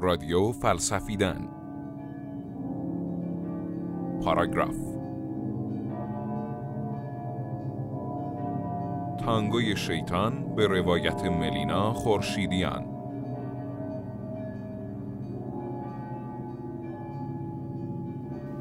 رادیو فلسفیدن. پاراگراف. تانگوی شیطان به روایت ملینا خورشیدیان.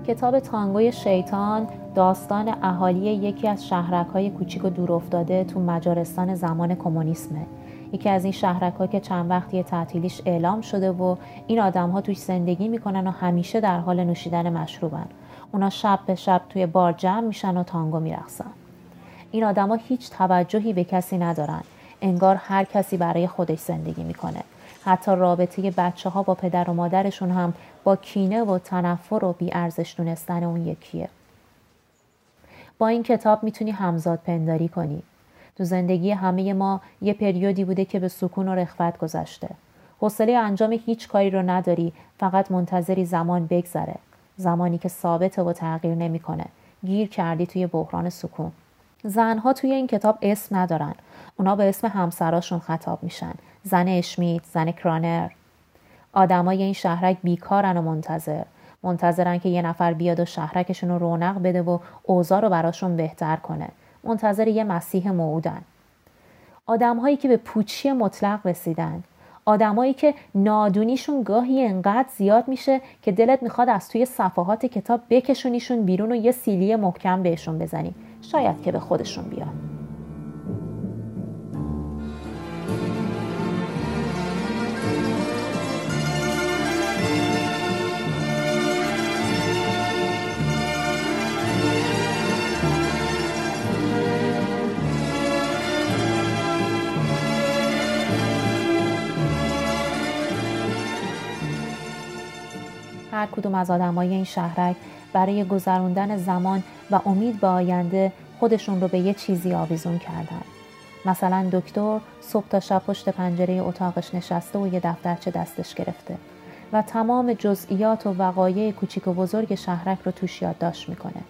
کتاب تانگوی شیطان داستان اهالی یکی از شهرک های کوچیک و دور افتاده تو مجارستان زمان کمونیسمه. یکی از این شهرک که چند وقتی تعطیلیش اعلام شده و این آدم ها توش زندگی می‌کنن و همیشه در حال نوشیدن مشروبن. اونا شب به شب توی بار جمع میشن و تانگو میرقصن. این آدما هیچ توجهی به کسی ندارن. انگار هر کسی برای خودش زندگی می‌کنه. حتی رابطه بچه ها با پدر و مادرشون هم با کینه و تنفر و بیارزش دونستن اون یکیه. با این کتاب می‌تونی همزاد پنداری کنی. تو زندگی همه ما یه پریودی بوده که به سکون و رخوت گذشته. حوصله انجام هیچ کاری رو نداری فقط منتظری زمان بگذره. زمانی که ثابت و تغییر نمی‌کنه. گیر کردی توی بحران سکون. زنها توی این کتاب اسم ندارن. اونا به اسم همسراشون خطاب میشن. زن اشمیت زن کرانر. آدمای این شهرک بیکارن و منتظر. منتظرن که یه نفر بیاد و شهرکشون رو رونق بده و اوضاع رو براشون بهتر کنه. منتظر یه مسیح موعودن. آدمهایی که به پوچی مطلق رسیدن. آدمایی که نادونیشون گاهی انقدر زیاد میشه که دلت می‌خواد از توی صفحات کتاب بکشونیشون بیرون و یه سیلی محکم بهشون بزنی. شاید که به خودشون بیاد. هر کدوم از آدمای این شهرک برای گذراندن زمان و امید به آینده خودشون رو به یه چیزی آویزون کردن. مثلا دکتر صبح تا شب پشت پنجره اتاقش نشسته و یه دفترچه دستش گرفته و تمام جزئیات و وقایع کوچیک و بزرگ شهرک رو توش یادداشت می‌کنه.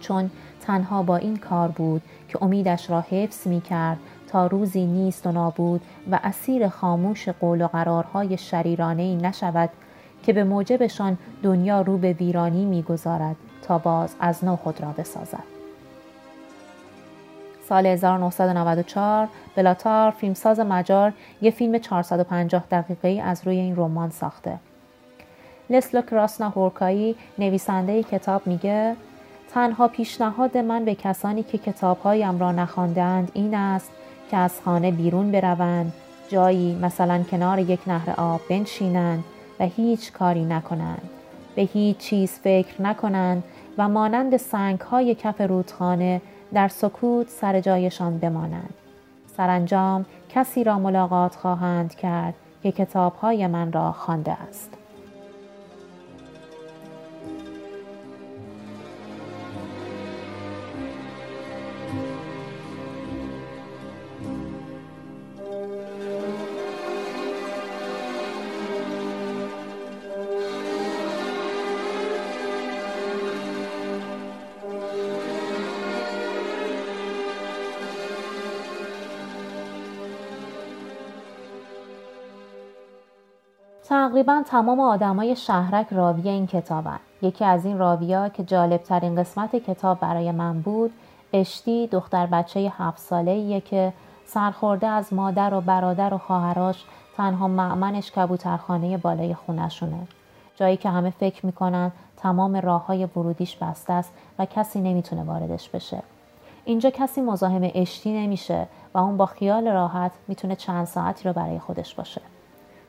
چون تنها با این کار بود که امیدش را حفظ می کرد تا روزی نیست و نابود و اسیر خاموش قول و قرارهای شریرانه نشود که به موجبشان دنیا رو به ویرانی می‌گذارد تا باز از نو خود را بسازد. سال 1994 بلاتار فیلمساز مجار یه فیلم 450 دقیقه از روی این رمان ساخته. لسلو کراسنا هورکایی نویسنده کتاب میگه تنها پیشنهاد من به کسانی که کتابهایم را نخواندند این است که از خانه بیرون بروند جایی مثلا کنار یک نهر آب بنشینند و هیچ کاری نکنند. به هیچ چیز فکر نکنند و مانند سنگ های کف رودخانه در سکوت سر جایشان بمانند. سرانجام کسی را ملاقات خواهند کرد که کتاب های من را خوانده است. تقریبا تمام آدمای شهرک راوی این کتابن. یکی از این راویا که جالب ترین قسمت کتاب برای من بود اشتی دختر بچه هفت ساله که سرخورده از مادر و برادر و خواهراش تنها معمنش کبوترخانه بالای خونشونه. جایی که همه فکر می‌کنن تمام راه های ورودیش بسته است و کسی نمی‌تونه واردش بشه. اینجا کسی مزاحم اشتی نمیشه و اون با خیال راحت می‌تونه چند ساعتی رو برای خودش باشه.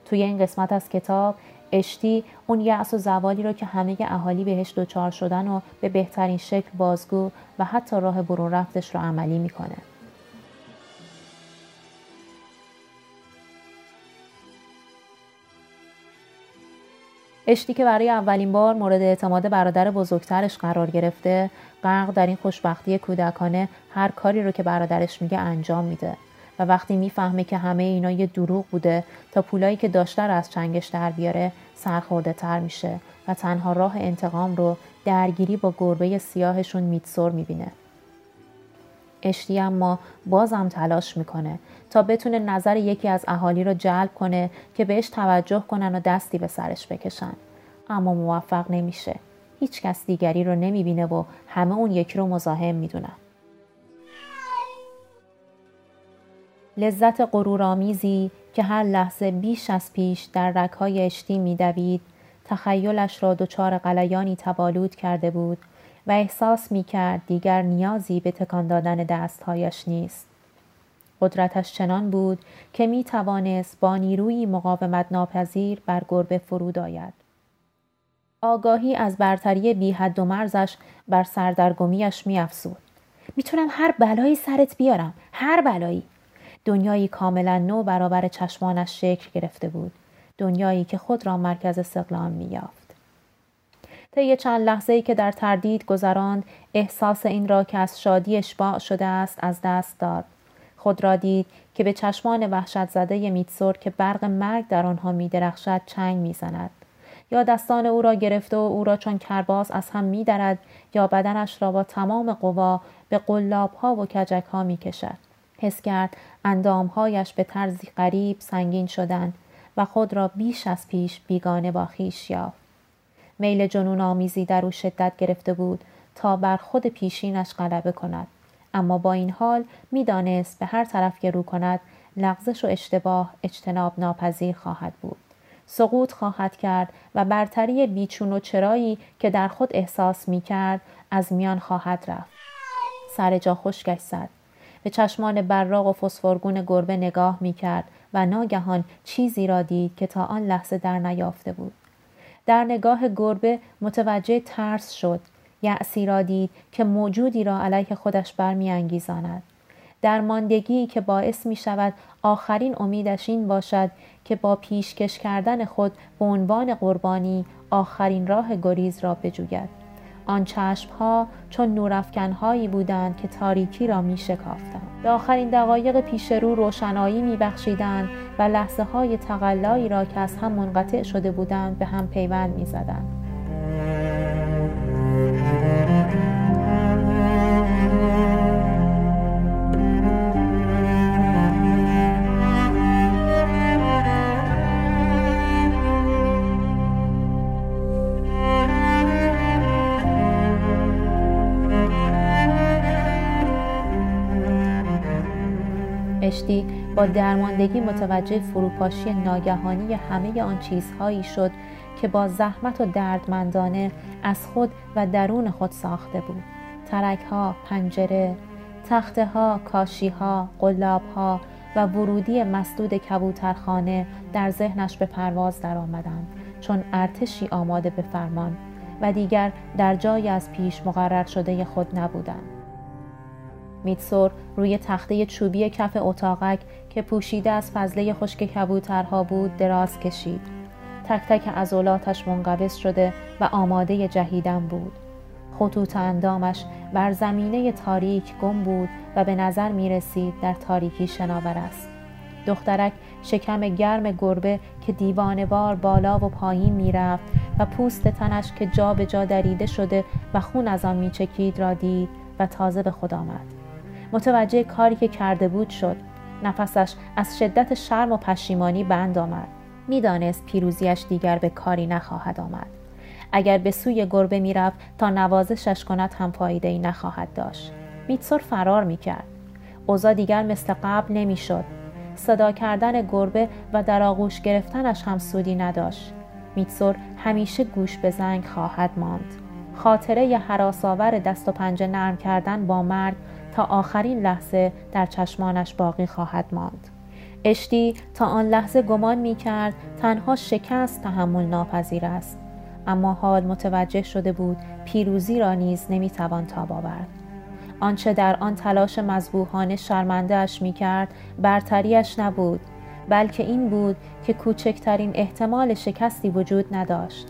توی این قسمت از کتاب اشتی اون یأس و زوالی رو که همه اهالی بهش دچار شدن و به بهترین شکل بازگو و حتی راه برون رفتش رو عملی می‌کنه. اشتی که برای اولین بار مورد اعتماد برادر بزرگترش قرار گرفته غرق در این خوشبختی کودکانه هر کاری رو که برادرش میگه انجام میده و وقتی می‌فهمه که همه اینا یه دروغ بوده تا پولایی که داشته رو از چنگش در بیاره سرخورده تر میشه و تنها راه انتقام رو درگیری با گربه سیاهشون میتسور می‌بینه. اشتی اما بازم تلاش می‌کنه تا بتونه نظر یکی از اهالی رو جلب کنه که بهش توجه کنن و دستی به سرش بکشن. اما موفق نمیشه. هیچ کس دیگری رو نمی‌بینه و همه اون یکی رو مزاحم می‌دونن. لذت غرورآمیزی که هر لحظه بیش از پیش در رکهای اشتی میدوید تخیلش را دچار قلیانی تبالود کرده بود و احساس می کرد دیگر نیازی به تکان دادن دستهایش نیست. قدرتش چنان بود که می توانست با نیروی مقاومت ناپذیر بر گربه فرود آید. آگاهی از برتری بی حد و مرزش بر سردرگمیش می. می‌تونم هر بلایی سرت بیارم. هر بلایی. دنیایی کاملا نو برابر چشمانش شکل گرفته بود. دنیایی که خود را مرکز استقلال می یافت. طی چند لحظه ای که در تردید گذراند احساس این را که از شادی اشباع شده است از دست داد. خود را دید که به چشمان وحشت زده میتسور که برق مرگ در آنها می درخشد چنگ می‌زند. یا دستان او را گرفته و او را چون کرباس از هم می درد یا بدنش را با تمام قوا به قلاب ها و کجک ها می. حس کرد اندامهایش به طرزی غریب سنگین شدند و خود را بیش از پیش بیگانه با خیش یافت. میل جنون آمیزی در او شدت گرفته بود تا بر خود پیشینش غلبه کند. اما با این حال می‌دانست به هر طرف که رو کند لغزش و اشتباه اجتناب ناپذیر خواهد بود. سقوط خواهد کرد و برتری بیچون و چرایی که در خود احساس می کرد از میان خواهد رفت. سر جا خشکش زد. به چشمان براق و فسفرگون گربه نگاه می کرد و ناگهان چیزی را دید که تا آن لحظه در نیافته بود. در نگاه گربه متوجه ترس شد. یعصی را دید که موجودی را علیه خودش برمیانگیزاند. در ماندگی که باعث می شود آخرین امیدش این باشد که با پیشکش کردن خود به عنوان قربانی آخرین راه گریز را بجوید. آن ها چون نورافکنهایی بودند که تاریکی را می شکافتند. به آخرین دقایق پیش رو روشنایی می بخشیدند و لحظه های تقلایی را که از هم منقطع شده بودند به هم پیوند می زدند. اشتی با درماندگی متوجه فروپاشی ناگهانی همه آن چیزهایی شد که با زحمت و دردمندانه از خود و درون خود ساخته بود ترک ها، پنجره، تخته ها، کاشی ها، قلاب ها و ورودی مسدود کبوترخانه در ذهنش به پرواز درآمدند چون ارتشی آماده به فرمان و دیگر در جای از پیش مقرر شده خود نبودند. میتسور روی تخته چوبی کف اتاقک که پوشیده از فضله خشک کبوترها بود دراز کشید. تک تک عضلاتش منقبض شده و آماده جهیدن بود. خطوط اندامش بر زمینه تاریک گم بود و به نظر می رسید در تاریکی شناور است. دخترک شکم گرم گربه که دیوانوار بالا و پایین می‌رفت و پوست تنش که جا به جا دریده شده و خون از آن میچکید را دید و تازه به خود آمد. متوجه کاری که کرده بود شد. نفسش از شدت شرم و پشیمانی بند آمد. می‌دانست پیروزیش دیگر به کاری نخواهد آمد. اگر به سوی گربه می‌رفت تا نوازشش کند هم فایده ای نخواهد داشت. میتسور فرار می‌کرد. اوضاع دیگر مثل قبل نمی‌شد. صدا کردن گربه و در آغوش گرفتنش هم سودی نداشت. میتسور همیشه گوش به زنگ خواهد ماند. خاطره ی حراساور دست و پنجه نرم کردن با مرگ تا آخرین لحظه در چشمانش باقی خواهد ماند. اشتی تا آن لحظه گمان می کرد تنها شکست تحمل ناپذیر است. اما حال متوجه شده بود پیروزی را نیز نمی توان تاب آورد. آنچه در آن تلاش مذبوحانه می کرد برتریش نبود بلکه این بود که کوچکترین احتمال شکستی وجود نداشت.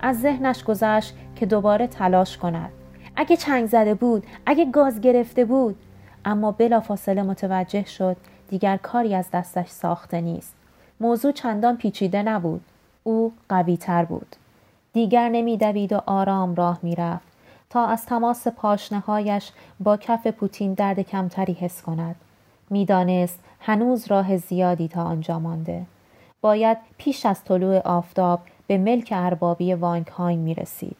از ذهنش گذشت که دوباره تلاش کند اگه چنگ زده بود اگه گاز گرفته بود اما بلافاصله متوجه شد دیگر کاری از دستش ساخته نیست موضوع چندان پیچیده نبود او قوی تر بود دیگر نمیدوید و آرام راه می‌رفت تا از تماس پاشنهایش با کف پوتین درد کمتری حس کند. می‌دانست هنوز راه زیادی تا آنجا مانده. باید پیش از طلوع آفتاب به ملک اربابی وانگهایم می رسید.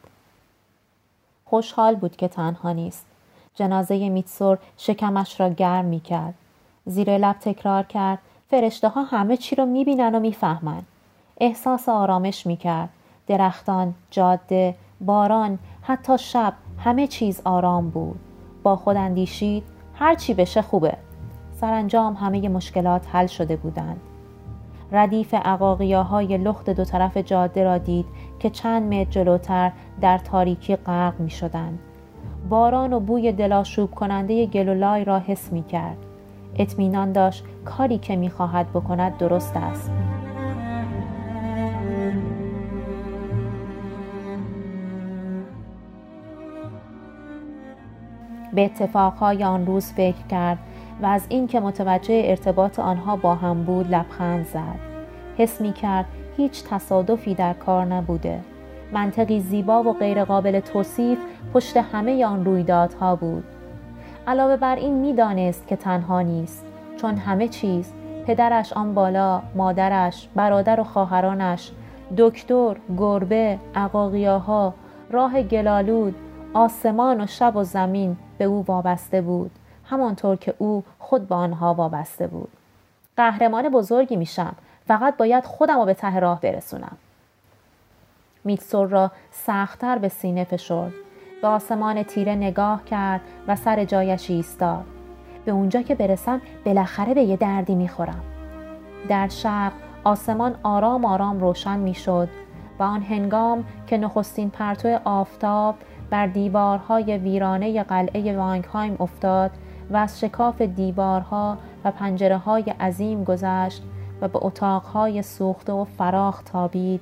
خوشحال بود که تنها نیست. جنازه میتسور شکمش را گرم می کرد. زیر لب تکرار کرد فرشته ها همه چی رو می بینن و می‌فهمند. احساس آرامش می کرد. درختان، جاده، باران، حتی شب همه چیز آرام بود. با خود اندیشید هر چی بشه خوبه. سرانجام همه مشکلات حل شده بودند. ردیف های لخت دو طرف جاده را دید که چند متر جلوتر در تاریکی غرق می شدند. باران و بوی دلاشوب کننده گلولای را حس می کرد. اطمینان داشت کاری که می خواهد بکند درست است. به اتفاقهای آن روز فکر کرد و از اینکه متوجه ارتباط آنها با هم بود لبخند زد. حس می کرد هیچ تصادفی در کار نبوده. منطقی زیبا و غیرقابل توصیف پشت همه آن رویدادها بود. علاوه بر این می‌دانست که تنها نیست چون همه چیز پدرش آن بالا مادرش برادر و خواهرانش دکتر گربه عقاقیاها راه گلالود آسمان و شب و زمین به او وابسته بود. همانطور که او خود به آنها وابسته بود. قهرمان بزرگی میشم. فقط باید خودم رو به ته راه برسونم. میتسور را سختتر به سینه فشرد. به آسمان تیره نگاه کرد و سر جایش ایستاد. به اونجا که برسم بالاخره به یه دردی می‌خورم. در شرق آسمان آرام آرام روشن می‌شد و آن هنگام که نخستین پرتو آفتاب بر دیوارهای ویرانه قلعه وانگهایم افتاد و از شکاف دیوارها و پنجره های عظیم گذشت و به اتاقهای سوخته و فراخ تابید.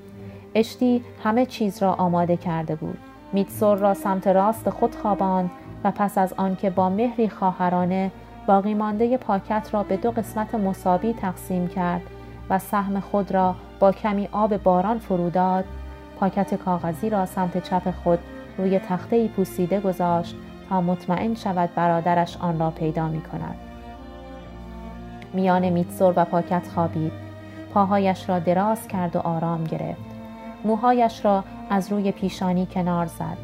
اشتی همه چیز را آماده کرده بود. میتسور را سمت راست خود خواباند و پس از آنکه با مهری خواهرانه باقی مانده پاکت را به دو قسمت مساوی تقسیم کرد و سهم خود را با کمی آب باران فروداد پاکت کاغذی را سمت چپ خود روی تخته پوسیده گذاشت مطمئن شود برادرش آن را پیدا می کند. میان میتسور و پاکت خوابید. پاهایش را دراز کرد و آرام گرفت. موهایش را از روی پیشانی کنار زد.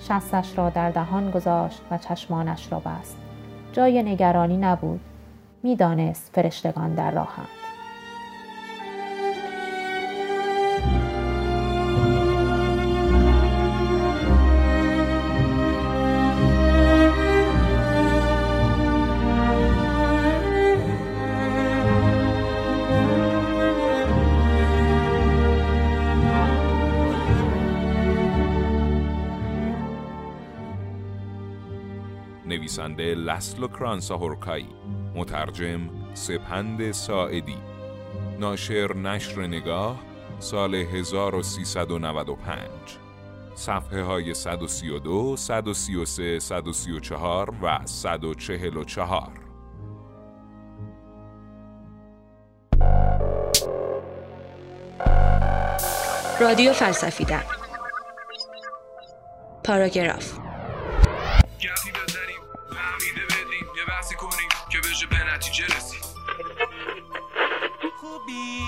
شستش را در دهان گذاشت و چشمانش را بست. جای نگرانی نبود. می‌دانست فرشتگان در راهند. نویسنده لسلو کرانساهورکایی مترجم سپند ساعدی. ناشر نشر نگاه سال 1395 صفحه های 132, 133, 134 و 144 رادیو فلسفیدن پاراگراف. بشه به نتیجه رسید. خوبی.